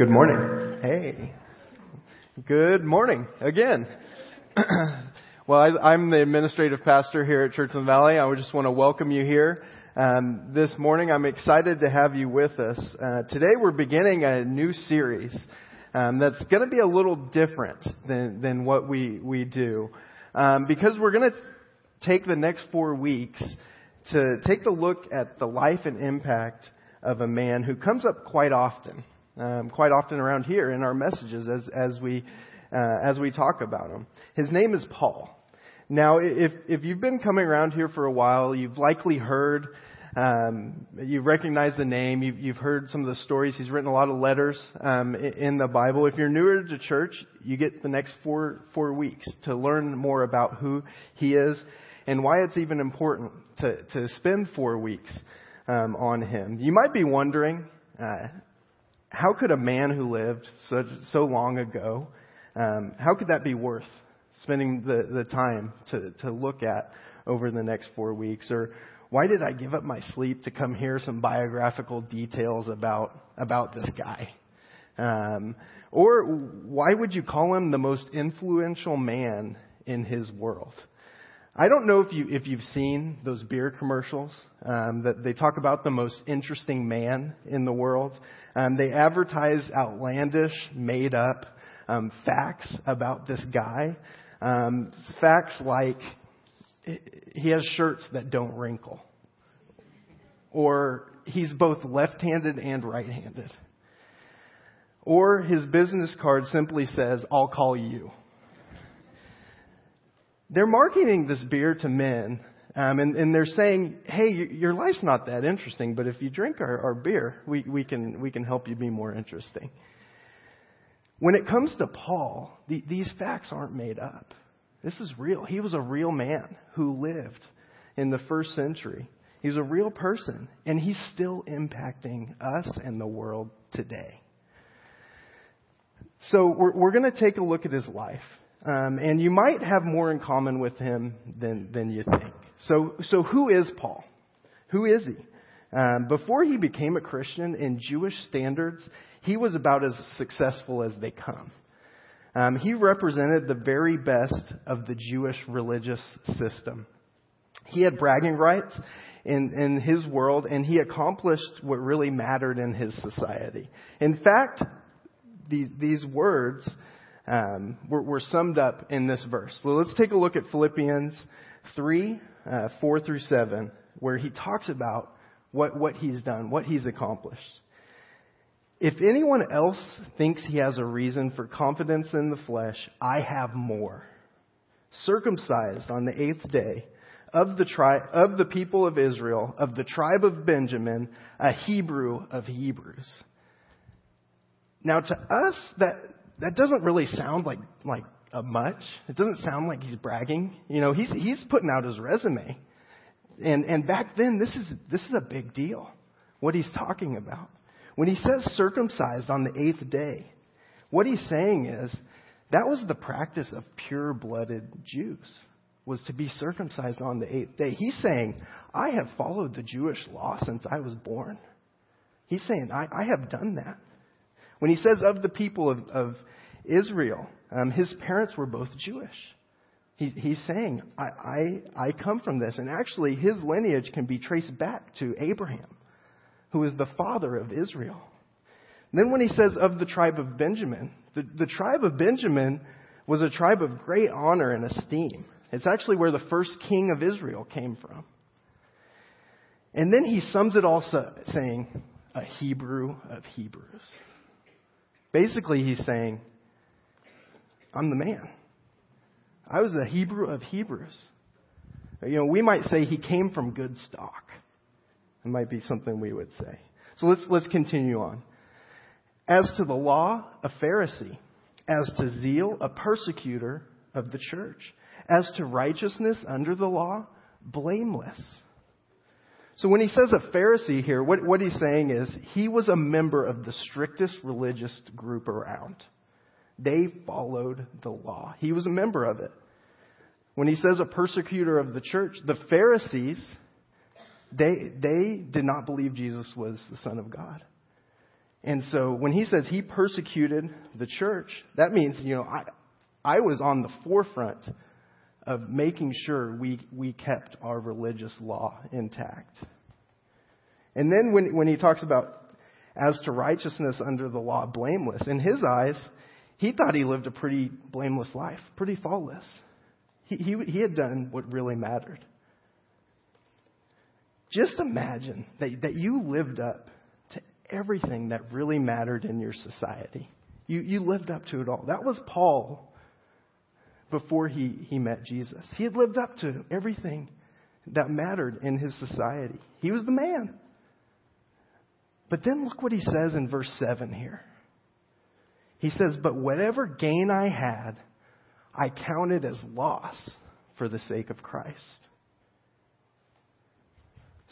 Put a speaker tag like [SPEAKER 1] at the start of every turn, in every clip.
[SPEAKER 1] Good morning. Hey. Good morning again. well, I, am the administrative pastor here at Church in the Valley. I just want to welcome you here. Um, this morning, I'm excited to have you with us. Uh, today, we're beginning a new series um, that's going to be a little different than, than what we, we do. Um, because we're going to take the next four weeks to take a look at the life and impact of a man who comes up quite often um, quite often around here in our messages as, as, we, uh, as we talk about him. His name is Paul. Now, if, if you've been coming around here for a while, you've likely heard, um, you've recognized the name, you've, you've heard some of the stories. He's written a lot of letters um, in the Bible. If you're newer to church, you get the next four, four weeks to learn more about who he is and why it's even important to, to spend four weeks um, on him. You might be wondering, uh, how could a man who lived so, so long ago, um, how could that be worth spending the, the time to, to look at over the next four weeks? Or why did I give up my sleep to come hear some biographical details about, about this guy? Um, or why would you call him the most influential man in his world? I don't know if you if you've seen those beer commercials um, that they talk about the most interesting man in the world. Um, they advertise outlandish, made up um, facts about this guy. Um, facts like he has shirts that don't wrinkle, or he's both left-handed and right-handed, or his business card simply says, "I'll call you." They're marketing this beer to men, um, and, and, they're saying, "Hey, your life's not that interesting, but if you drink our, our beer, we, we can we can help you be more interesting." When it comes to Paul, the, these facts aren't made up. This is real. He was a real man who lived in the first century. He was a real person, and he's still impacting us and the world today. So we're, we're going to take a look at his life. Um, and you might have more in common with him than, than you think. So, so who is Paul? Who is he? Um, before he became a Christian, in Jewish standards, he was about as successful as they come. Um, he represented the very best of the Jewish religious system. He had bragging rights in, in his world, and he accomplished what really mattered in his society. In fact, these, these words um, were, were, summed up in this verse. So let's take a look at Philippians 3, uh, 4 through 7, where he talks about what, what he's done, what he's accomplished. If anyone else thinks he has a reason for confidence in the flesh, I have more. Circumcised on the eighth day, of the tri- of the people of Israel, of the tribe of Benjamin, a Hebrew of Hebrews. Now to us, that, that doesn't really sound like like a much. It doesn't sound like he's bragging. You know, he's he's putting out his resume. And and back then this is this is a big deal. What he's talking about. When he says circumcised on the eighth day, what he's saying is that was the practice of pure blooded Jews, was to be circumcised on the eighth day. He's saying, I have followed the Jewish law since I was born. He's saying, I, I have done that. When he says of the people of, of Israel, um, his parents were both Jewish. He, he's saying, I, I, I come from this. And actually, his lineage can be traced back to Abraham, who is the father of Israel. And then when he says of the tribe of Benjamin, the, the tribe of Benjamin was a tribe of great honor and esteem. It's actually where the first king of Israel came from. And then he sums it all up saying, a Hebrew of Hebrews. Basically, he's saying, I'm the man. I was the Hebrew of Hebrews. You know, we might say he came from good stock. It might be something we would say. So let's, let's continue on. As to the law, a Pharisee. As to zeal, a persecutor of the church. As to righteousness under the law, blameless. So when he says a Pharisee here, what, what he's saying is he was a member of the strictest religious group around. They followed the law. He was a member of it. When he says a persecutor of the church, the Pharisees, they, they did not believe Jesus was the Son of God. And so when he says he persecuted the church, that means, you know, I, I was on the forefront of making sure we, we kept our religious law intact. And then when, when he talks about as to righteousness under the law, blameless, in his eyes, he thought he lived a pretty blameless life, pretty faultless. He, he, he had done what really mattered. Just imagine that, that you lived up to everything that really mattered in your society. You, you lived up to it all. That was Paul before he, he met Jesus. He had lived up to everything that mattered in his society. He was the man. But then look what he says in verse 7 here. He says, But whatever gain I had, I counted as loss for the sake of Christ.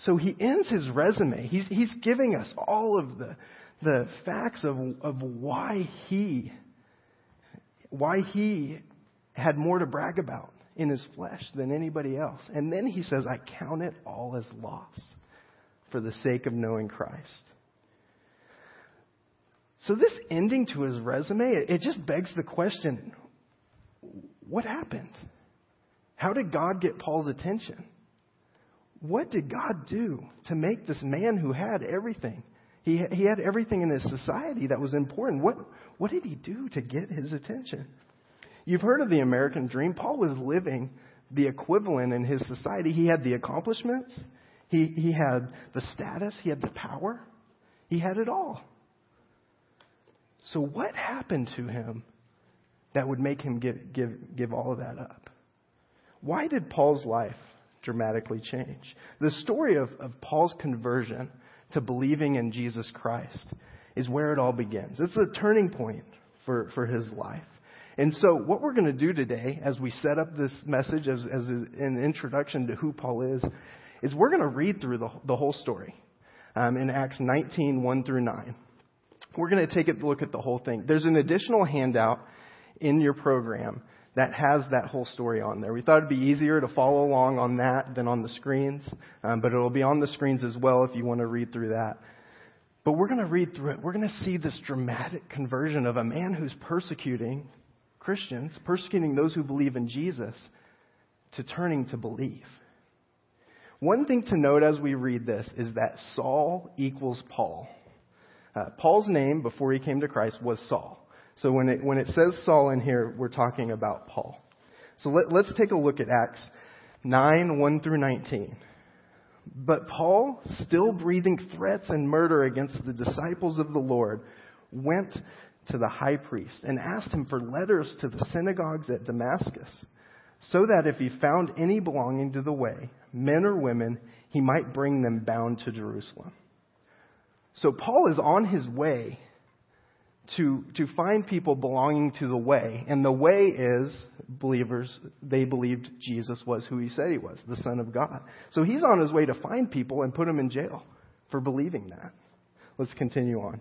[SPEAKER 1] So he ends his resume. He's, he's giving us all of the, the facts of, of why he, why he had more to brag about in his flesh than anybody else. And then he says, I count it all as loss for the sake of knowing Christ. So this ending to his resume, it just begs the question, what happened? How did God get Paul's attention? What did God do to make this man who had everything? He, he had everything in his society that was important. What, what did he do to get his attention? You've heard of the American dream. Paul was living the equivalent in his society. He had the accomplishments, he, he had the status, he had the power, he had it all. So, what happened to him that would make him give, give, give all of that up? Why did Paul's life dramatically change? The story of, of Paul's conversion to believing in Jesus Christ is where it all begins. It's a turning point for, for his life. And so, what we're going to do today, as we set up this message as, as an introduction to who Paul is, is we're going to read through the, the whole story um, in Acts 19, 1 through 9. We're going to take a look at the whole thing. There's an additional handout in your program that has that whole story on there. We thought it'd be easier to follow along on that than on the screens, um, but it'll be on the screens as well if you want to read through that. But we're going to read through it. We're going to see this dramatic conversion of a man who's persecuting Christians, persecuting those who believe in Jesus, to turning to believe. One thing to note as we read this is that Saul equals Paul. Uh, Paul's name before he came to Christ was Saul. So when it, when it says Saul in here, we're talking about Paul. So let, let's take a look at Acts 9, 1 through 19. But Paul, still breathing threats and murder against the disciples of the Lord, went to the high priest and asked him for letters to the synagogues at Damascus, so that if he found any belonging to the way, men or women, he might bring them bound to Jerusalem. So Paul is on his way to, to find people belonging to the way. And the way is believers, they believed Jesus was who he said he was, the Son of God. So he's on his way to find people and put them in jail for believing that. Let's continue on.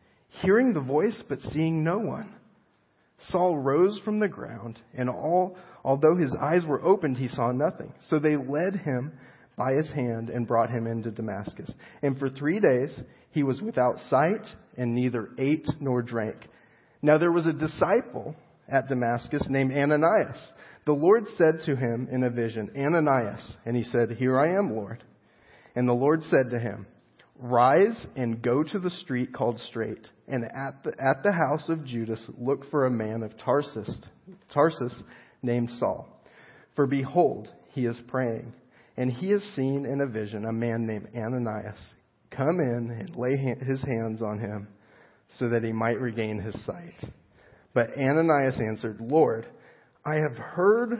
[SPEAKER 1] hearing the voice but seeing no one. Saul rose from the ground, and all, although his eyes were opened, he saw nothing. So they led him by his hand and brought him into Damascus. And for three days he was without sight and neither ate nor drank. Now there was a disciple at Damascus named Ananias. The Lord said to him in a vision, Ananias. And he said, Here I am, Lord. And the Lord said to him, Rise and go to the street called Straight, and at the, at the house of Judas look for a man of Tarsus, Tarsus named Saul. For behold, he is praying, and he has seen in a vision a man named Ananias come in and lay his hands on him so that he might regain his sight. But Ananias answered, Lord, I have heard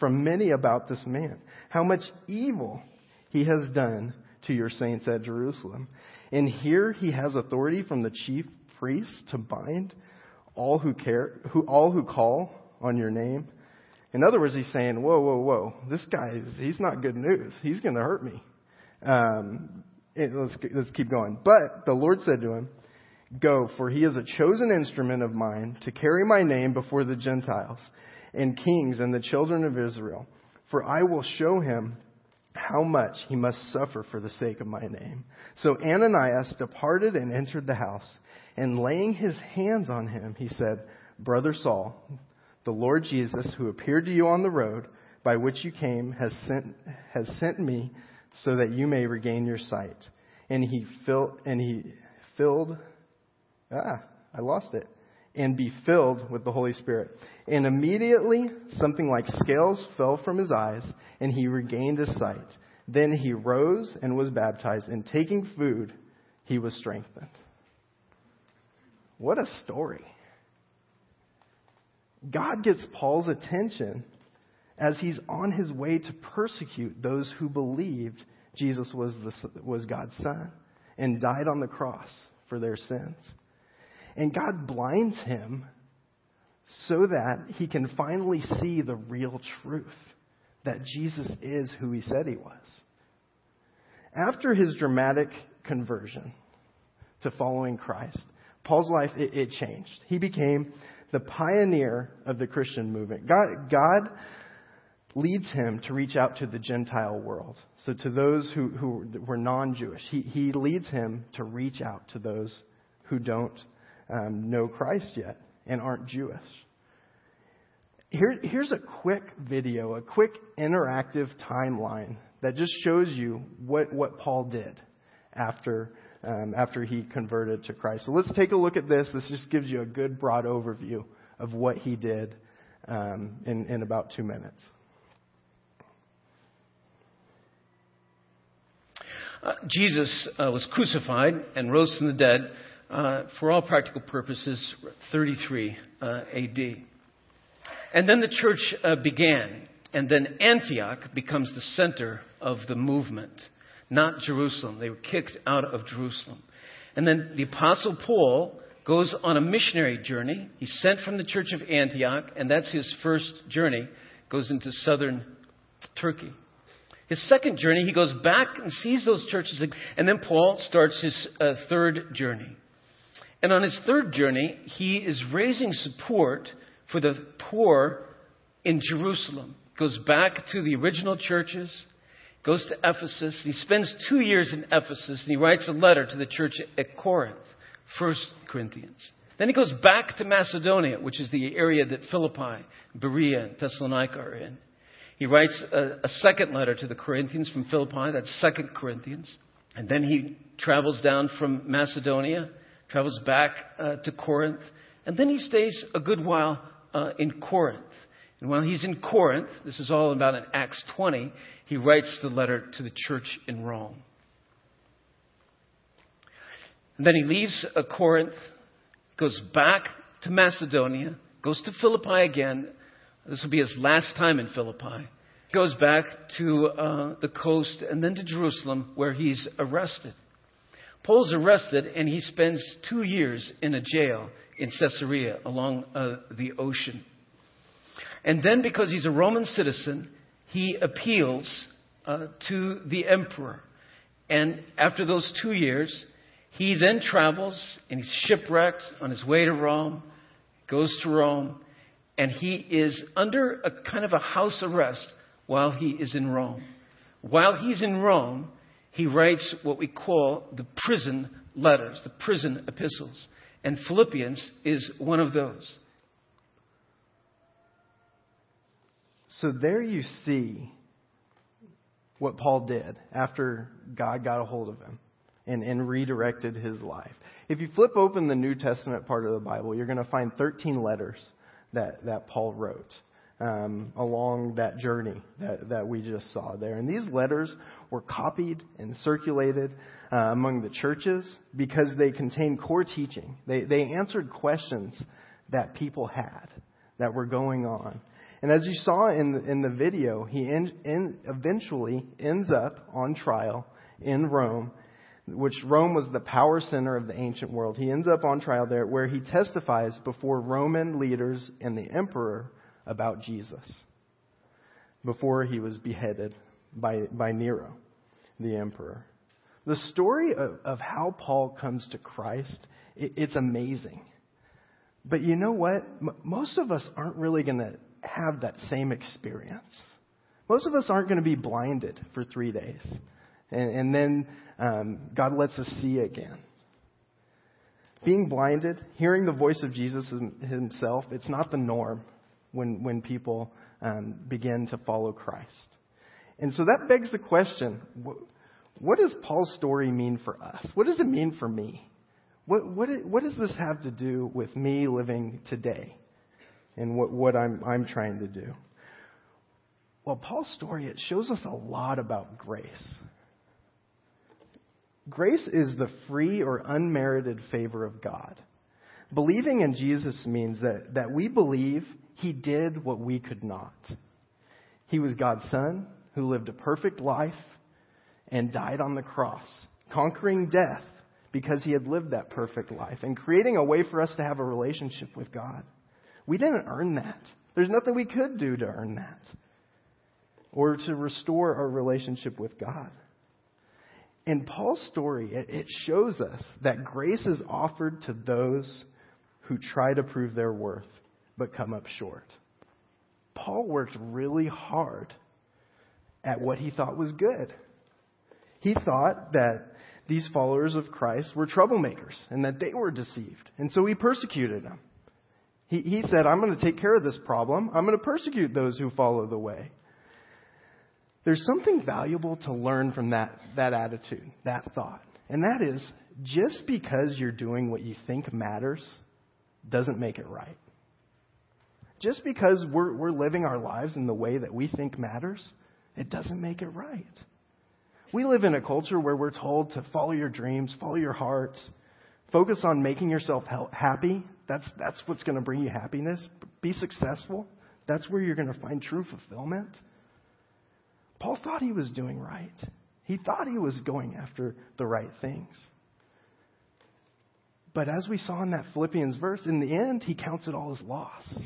[SPEAKER 1] from many about this man, how much evil he has done to your saints at Jerusalem. And here he has authority from the chief priests to bind all who care, who, all who call on your name. In other words, he's saying, whoa, whoa, whoa, this guy is, he's not good news. He's going to hurt me. Um, it, let's, let's keep going. But the Lord said to him, Go, for he is a chosen instrument of mine to carry my name before the Gentiles and kings and the children of Israel. For I will show him how much he must suffer for the sake of my name. So Ananias departed and entered the house, and laying his hands on him, he said, Brother Saul, the Lord Jesus, who appeared to you on the road by which you came, has sent, has sent me so that you may regain your sight. And he filled, and he filled, ah, I lost it and be filled with the Holy Spirit. And immediately something like scales fell from his eyes, and he regained his sight. Then he rose and was baptized, and taking food, he was strengthened. What a story. God gets Paul's attention as he's on his way to persecute those who believed Jesus was, the, was God's son and died on the cross for their sins. And God blinds him so that he can finally see the real truth that Jesus is who he said he was. After his dramatic conversion to following Christ, Paul's life, it, it changed. He became the pioneer of the Christian movement. God, God leads him to reach out to the Gentile world. So to those who, who were non-Jewish, he, he leads him to reach out to those who don't um, know Christ yet and aren't Jewish. Here, here's a quick video, a quick interactive timeline that just shows you what, what Paul did after, um, after he converted to Christ. So let's take a look at this. This just gives you a good broad overview of what he did um, in, in about two minutes.
[SPEAKER 2] Uh, Jesus uh, was crucified and rose from the dead uh, for all practical purposes, 33 uh, AD. And then the church uh, began, and then Antioch becomes the center of the movement, not Jerusalem. They were kicked out of Jerusalem. And then the Apostle Paul goes on a missionary journey. He's sent from the church of Antioch, and that's his first journey, goes into southern Turkey. His second journey, he goes back and sees those churches, and then Paul starts his uh, third journey. And on his third journey, he is raising support for the poor in Jerusalem. Goes back to the original churches, goes to Ephesus. He spends two years in Ephesus, and he writes a letter to the church at Corinth, First Corinthians. Then he goes back to Macedonia, which is the area that Philippi, Berea, and Thessalonica are in. He writes a, a second letter to the Corinthians from Philippi, that's Second Corinthians. And then he travels down from Macedonia travels back uh, to Corinth, and then he stays a good while uh, in Corinth. And while he's in Corinth, this is all about in Acts 20, he writes the letter to the church in Rome. And then he leaves uh, Corinth, goes back to Macedonia, goes to Philippi again. This will be his last time in Philippi. Goes back to uh, the coast and then to Jerusalem, where he's arrested. Paul's arrested and he spends two years in a jail in Caesarea along uh, the ocean. And then, because he's a Roman citizen, he appeals uh, to the emperor. And after those two years, he then travels and he's shipwrecked on his way to Rome, goes to Rome, and he is under a kind of a house arrest while he is in Rome. While he's in Rome, he writes what we call the prison letters, the prison epistles. And Philippians is one of those.
[SPEAKER 1] So there you see what Paul did after God got a hold of him and, and redirected his life. If you flip open the New Testament part of the Bible, you're going to find 13 letters that, that Paul wrote um, along that journey that, that we just saw there. And these letters were copied and circulated uh, among the churches because they contained core teaching. They, they answered questions that people had that were going on. And as you saw in the, in the video, he in, in, eventually ends up on trial in Rome which Rome was the power center of the ancient world. He ends up on trial there where he testifies before Roman leaders and the emperor about Jesus before he was beheaded by, by Nero, the emperor. The story of, of how Paul comes to Christ, it, it's amazing. But you know what? M- most of us aren't really going to have that same experience. Most of us aren't going to be blinded for three days. And, and then um, God lets us see again. Being blinded, hearing the voice of Jesus himself, it's not the norm when, when people um, begin to follow Christ. And so that begs the question what, does Paul's story mean for us? What does it mean for me? What, what, what does this have to do with me living today and what, what I'm, I'm trying to do? Well, Paul's story, it shows us a lot about grace. Grace is the free or unmerited favor of God. Believing in Jesus means that, that we believe he did what we could not. He was God's Son who lived a perfect life and died on the cross, conquering death because he had lived that perfect life and creating a way for us to have a relationship with God. We didn't earn that. There's nothing we could do to earn that or to restore our relationship with God. In Paul's story, it shows us that grace is offered to those who try to prove their worth but come up short. Paul worked really hard at what he thought was good. He thought that these followers of Christ were troublemakers and that they were deceived. And so he persecuted them. He, he said, I'm going to take care of this problem. I'm going to persecute those who follow the way. There's something valuable to learn from that, that attitude, that thought. And that is, just because you're doing what you think matters doesn't make it right. Just because we're, we're living our lives in the way that we think matters, it doesn't make it right. We live in a culture where we're told to follow your dreams, follow your heart, focus on making yourself happy. That's, that's what's going to bring you happiness. Be successful. That's where you're going to find true fulfillment. Paul thought he was doing right. He thought he was going after the right things. But as we saw in that Philippians verse, in the end, he counts it all as loss.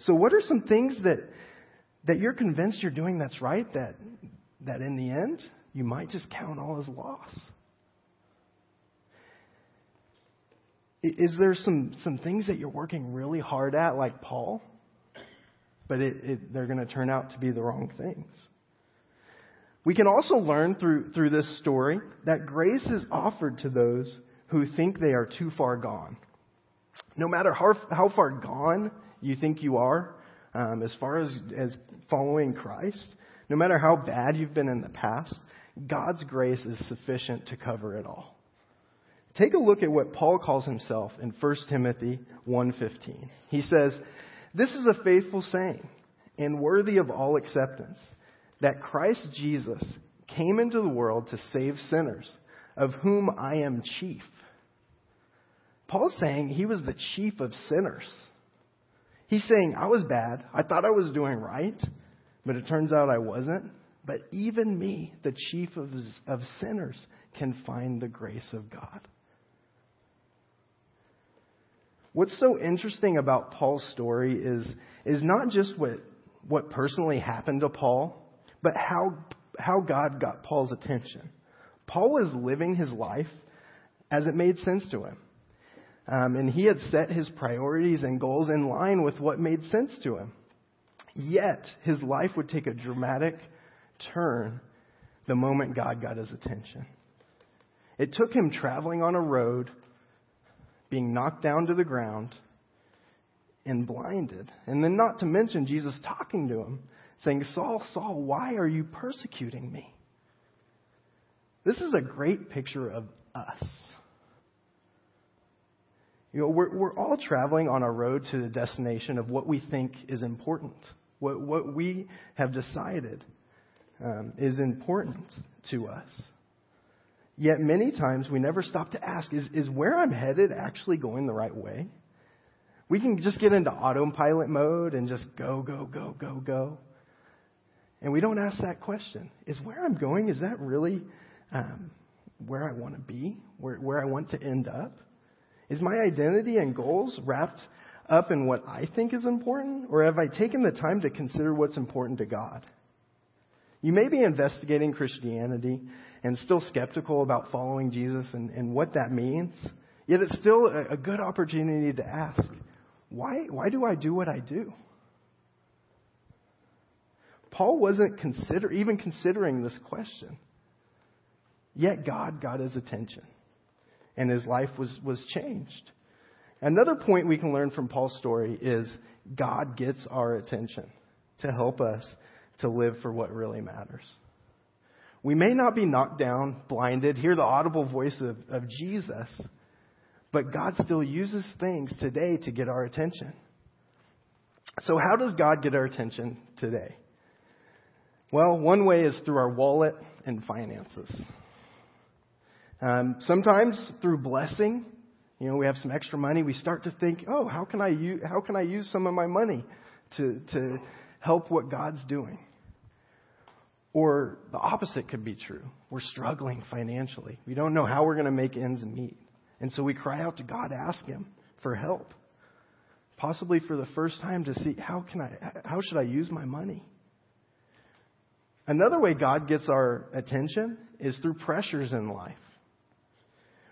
[SPEAKER 1] So, what are some things that, that you're convinced you're doing that's right that, that in the end, you might just count all as loss? Is there some, some things that you're working really hard at, like Paul? but it, it, they're going to turn out to be the wrong things. We can also learn through, through this story that grace is offered to those who think they are too far gone. No matter how, how far gone you think you are, um, as far as, as following Christ, no matter how bad you've been in the past, God's grace is sufficient to cover it all. Take a look at what Paul calls himself in 1 Timothy 1:15. He says, this is a faithful saying and worthy of all acceptance that Christ Jesus came into the world to save sinners, of whom I am chief. Paul's saying he was the chief of sinners. He's saying, I was bad. I thought I was doing right, but it turns out I wasn't. But even me, the chief of, of sinners, can find the grace of God. What's so interesting about Paul's story is, is not just what, what personally happened to Paul, but how, how God got Paul's attention. Paul was living his life as it made sense to him. Um, and he had set his priorities and goals in line with what made sense to him. Yet, his life would take a dramatic turn the moment God got his attention. It took him traveling on a road being knocked down to the ground and blinded. And then, not to mention, Jesus talking to him, saying, Saul, Saul, why are you persecuting me? This is a great picture of us. You know, we're, we're all traveling on a road to the destination of what we think is important, what, what we have decided um, is important to us. Yet many times we never stop to ask, is, is where I'm headed actually going the right way? We can just get into autopilot mode and just go, go, go, go, go. And we don't ask that question. Is where I'm going, is that really um, where I want to be? Where, where I want to end up? Is my identity and goals wrapped up in what I think is important? Or have I taken the time to consider what's important to God? You may be investigating Christianity and still skeptical about following Jesus and, and what that means. Yet it's still a, a good opportunity to ask, why, why do I do what I do? Paul wasn't consider, even considering this question. Yet God got his attention, and his life was, was changed. Another point we can learn from Paul's story is God gets our attention to help us to live for what really matters. We may not be knocked down, blinded, hear the audible voice of, of Jesus, but God still uses things today to get our attention. So, how does God get our attention today? Well, one way is through our wallet and finances. Um, sometimes through blessing, you know, we have some extra money. We start to think, oh, how can I use, how can I use some of my money to, to help what God's doing? Or the opposite could be true. We're struggling financially. We don't know how we're going to make ends meet. And so we cry out to God, ask Him for help. Possibly for the first time to see how can I how should I use my money? Another way God gets our attention is through pressures in life.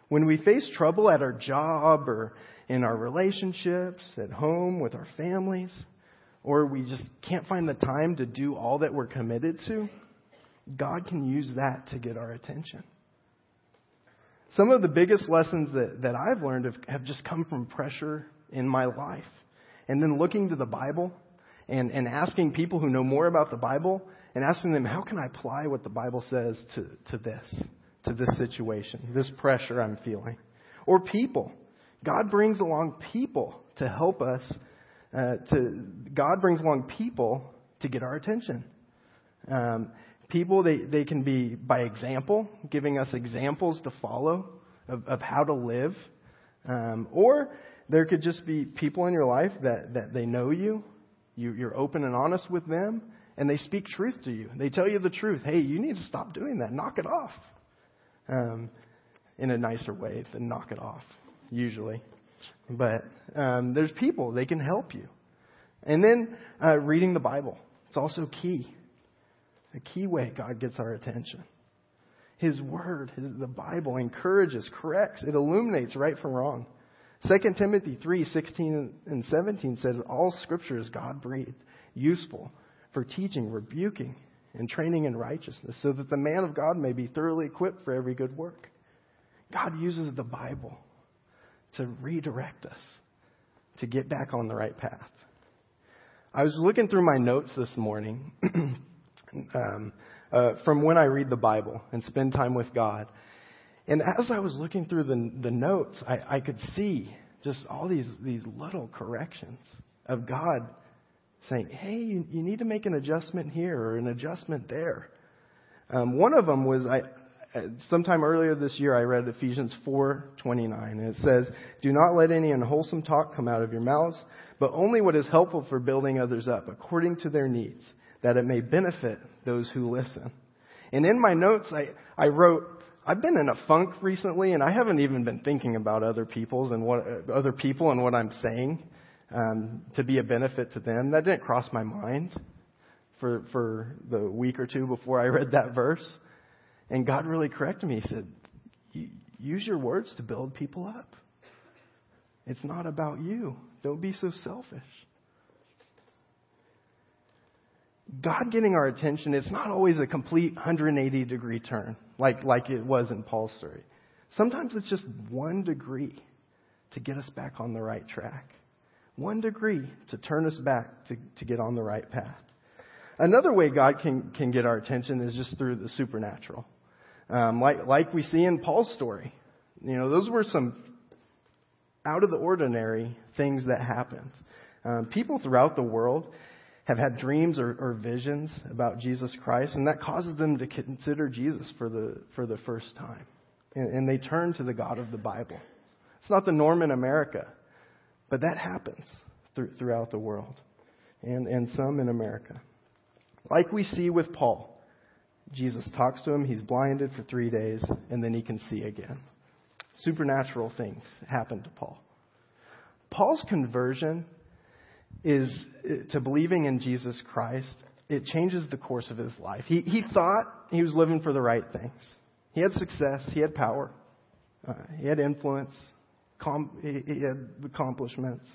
[SPEAKER 1] When we face trouble at our job or in our relationships, at home with our families, or we just can't find the time to do all that we're committed to, God can use that to get our attention. Some of the biggest lessons that, that I've learned have, have just come from pressure in my life. And then looking to the Bible and, and asking people who know more about the Bible and asking them, how can I apply what the Bible says to, to this, to this situation, this pressure I'm feeling? Or people. God brings along people to help us. Uh, to God brings along people to get our attention. Um, people they, they can be by example, giving us examples to follow of, of how to live, um, or there could just be people in your life that that they know you, you you're open and honest with them, and they speak truth to you. They tell you the truth. Hey, you need to stop doing that. Knock it off. Um, in a nicer way than knock it off, usually. But um, there's people, they can help you. And then uh, reading the Bible. It's also key. A key way God gets our attention. His Word, his, the Bible, encourages, corrects, it illuminates right from wrong. 2 Timothy 3 16 and 17 says, All Scripture is God breathed, useful for teaching, rebuking, and training in righteousness, so that the man of God may be thoroughly equipped for every good work. God uses the Bible to redirect us, to get back on the right path. I was looking through my notes this morning um, uh, from when I read the Bible and spend time with God. And as I was looking through the, the notes, I, I could see just all these, these little corrections of God saying, hey, you, you need to make an adjustment here or an adjustment there. Um, one of them was I, sometime earlier this year I read Ephesians 4:29 and it says, "Do not let any unwholesome talk come out of your mouths, but only what is helpful for building others up according to their needs, that it may benefit those who listen." And in my notes I I wrote I've been in a funk recently and I haven't even been thinking about other people's and what other people and what I'm saying um, to be a benefit to them. That didn't cross my mind for for the week or two before I read that verse. And God really corrected me. He said, "Use your words to build people up. It's not about you. Don't be so selfish." God getting our attention, it's not always a complete 180 degree turn like, like it was in Paul's story. Sometimes it's just one degree to get us back on the right track. One degree to turn us back to, to get on the right path. Another way God can, can get our attention is just through the supernatural. Um, like, like we see in Paul's story. You know, those were some out of the ordinary things that happened. Um, people throughout the world have had dreams or, or, visions about Jesus Christ, and that causes them to consider Jesus for the, for the first time. And, and they turn to the God of the Bible. It's not the norm in America. But that happens throughout the world, and, and some in America. Like we see with Paul, Jesus talks to him, he's blinded for three days, and then he can see again. Supernatural things happen to Paul. Paul's conversion is to believing in Jesus Christ. It changes the course of his life. He, he thought he was living for the right things. He had success, he had power, uh, he had influence, accomplishments.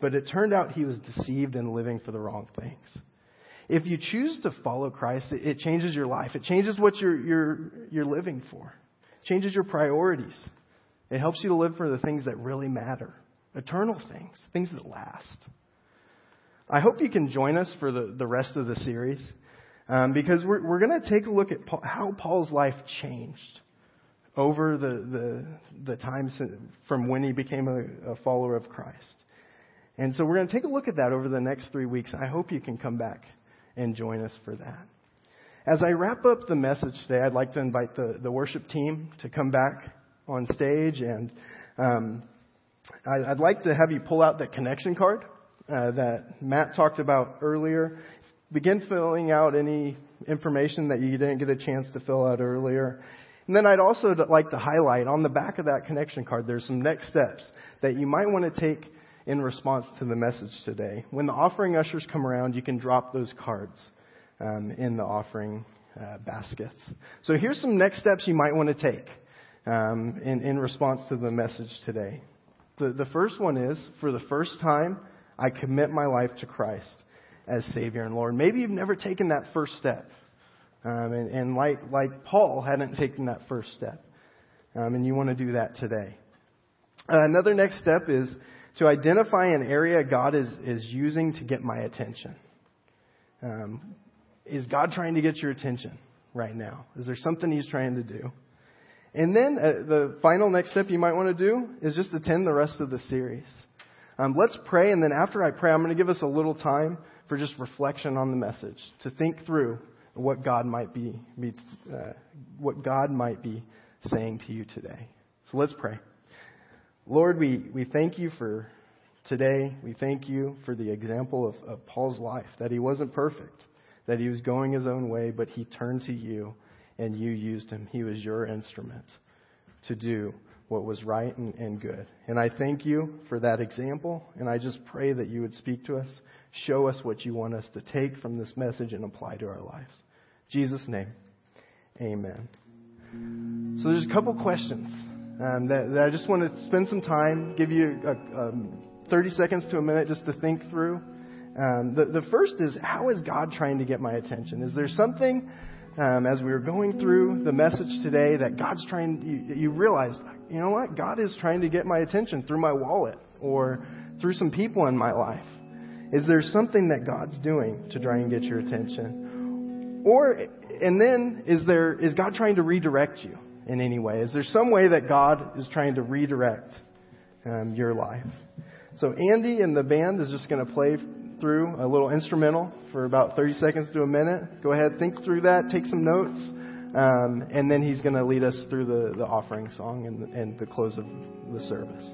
[SPEAKER 1] But it turned out he was deceived and living for the wrong things. If you choose to follow Christ, it, changes your life. It changes what you're, you're, you're living for. It changes your priorities. It helps you to live for the things that really matter. Eternal things. Things that last. I hope you can join us for the, the rest of the series. Um, because we're, we're going to take a look at Paul, how Paul's life changed over the, the, the times from when he became a, a follower of Christ. And so we're going to take a look at that over the next three weeks. I hope you can come back and join us for that. As I wrap up the message today, I'd like to invite the, the worship team to come back on stage, and um, I, would like to have you pull out that connection card uh, that Matt talked about earlier. Begin filling out any information that you didn't get a chance to fill out earlier. And then I'd also like to highlight on the back of that connection card, there's some next steps that you might want to take in response to the message today. When the offering ushers come around, you can drop those cards um, in the offering uh, baskets. So here's some next steps you might want to take um, in, in response to the message today. The, the first one is for the first time, I commit my life to Christ as Savior and Lord. Maybe you've never taken that first step. Um, and, and like, like Paul hadn't taken that first step. Um, and you want to do that today. Uh, another next step is to identify an area God is, is using to get my attention. Um, is God trying to get your attention right now? Is there something He's trying to do? And then uh, the final next step you might want to do is just attend the rest of the series. Um, let's pray, and then after I pray, I'm going to give us a little time for just reflection on the message to think through what God might be, uh, what God might be saying to you today. So let's pray. Lord, we, we thank you for today. We thank you for the example of, of Paul's life, that he wasn't perfect, that he was going his own way, but he turned to you and you used him. He was your instrument to do what was right and, and good. And I thank you for that example, and I just pray that you would speak to us, show us what you want us to take from this message and apply to our lives. Jesus' name, amen. So there's a couple questions um, that, that, I just want to spend some time, give you a, um, 30 seconds to a minute just to think through. Um, the, the first is how is God trying to get my attention? Is there something um, as we were going through the message today that God's trying, you, you realized, you know what? God is trying to get my attention through my wallet or through some people in my life. Is there something that God's doing to try and get your attention? Or, and then, is there, is God trying to redirect you? in any way? Is there some way that God is trying to redirect um, your life? So Andy and the band is just going to play through a little instrumental for about 30 seconds to a minute. Go ahead, think through that, take some notes, um, and then he's going to lead us through the, the offering song and, and the close of the service.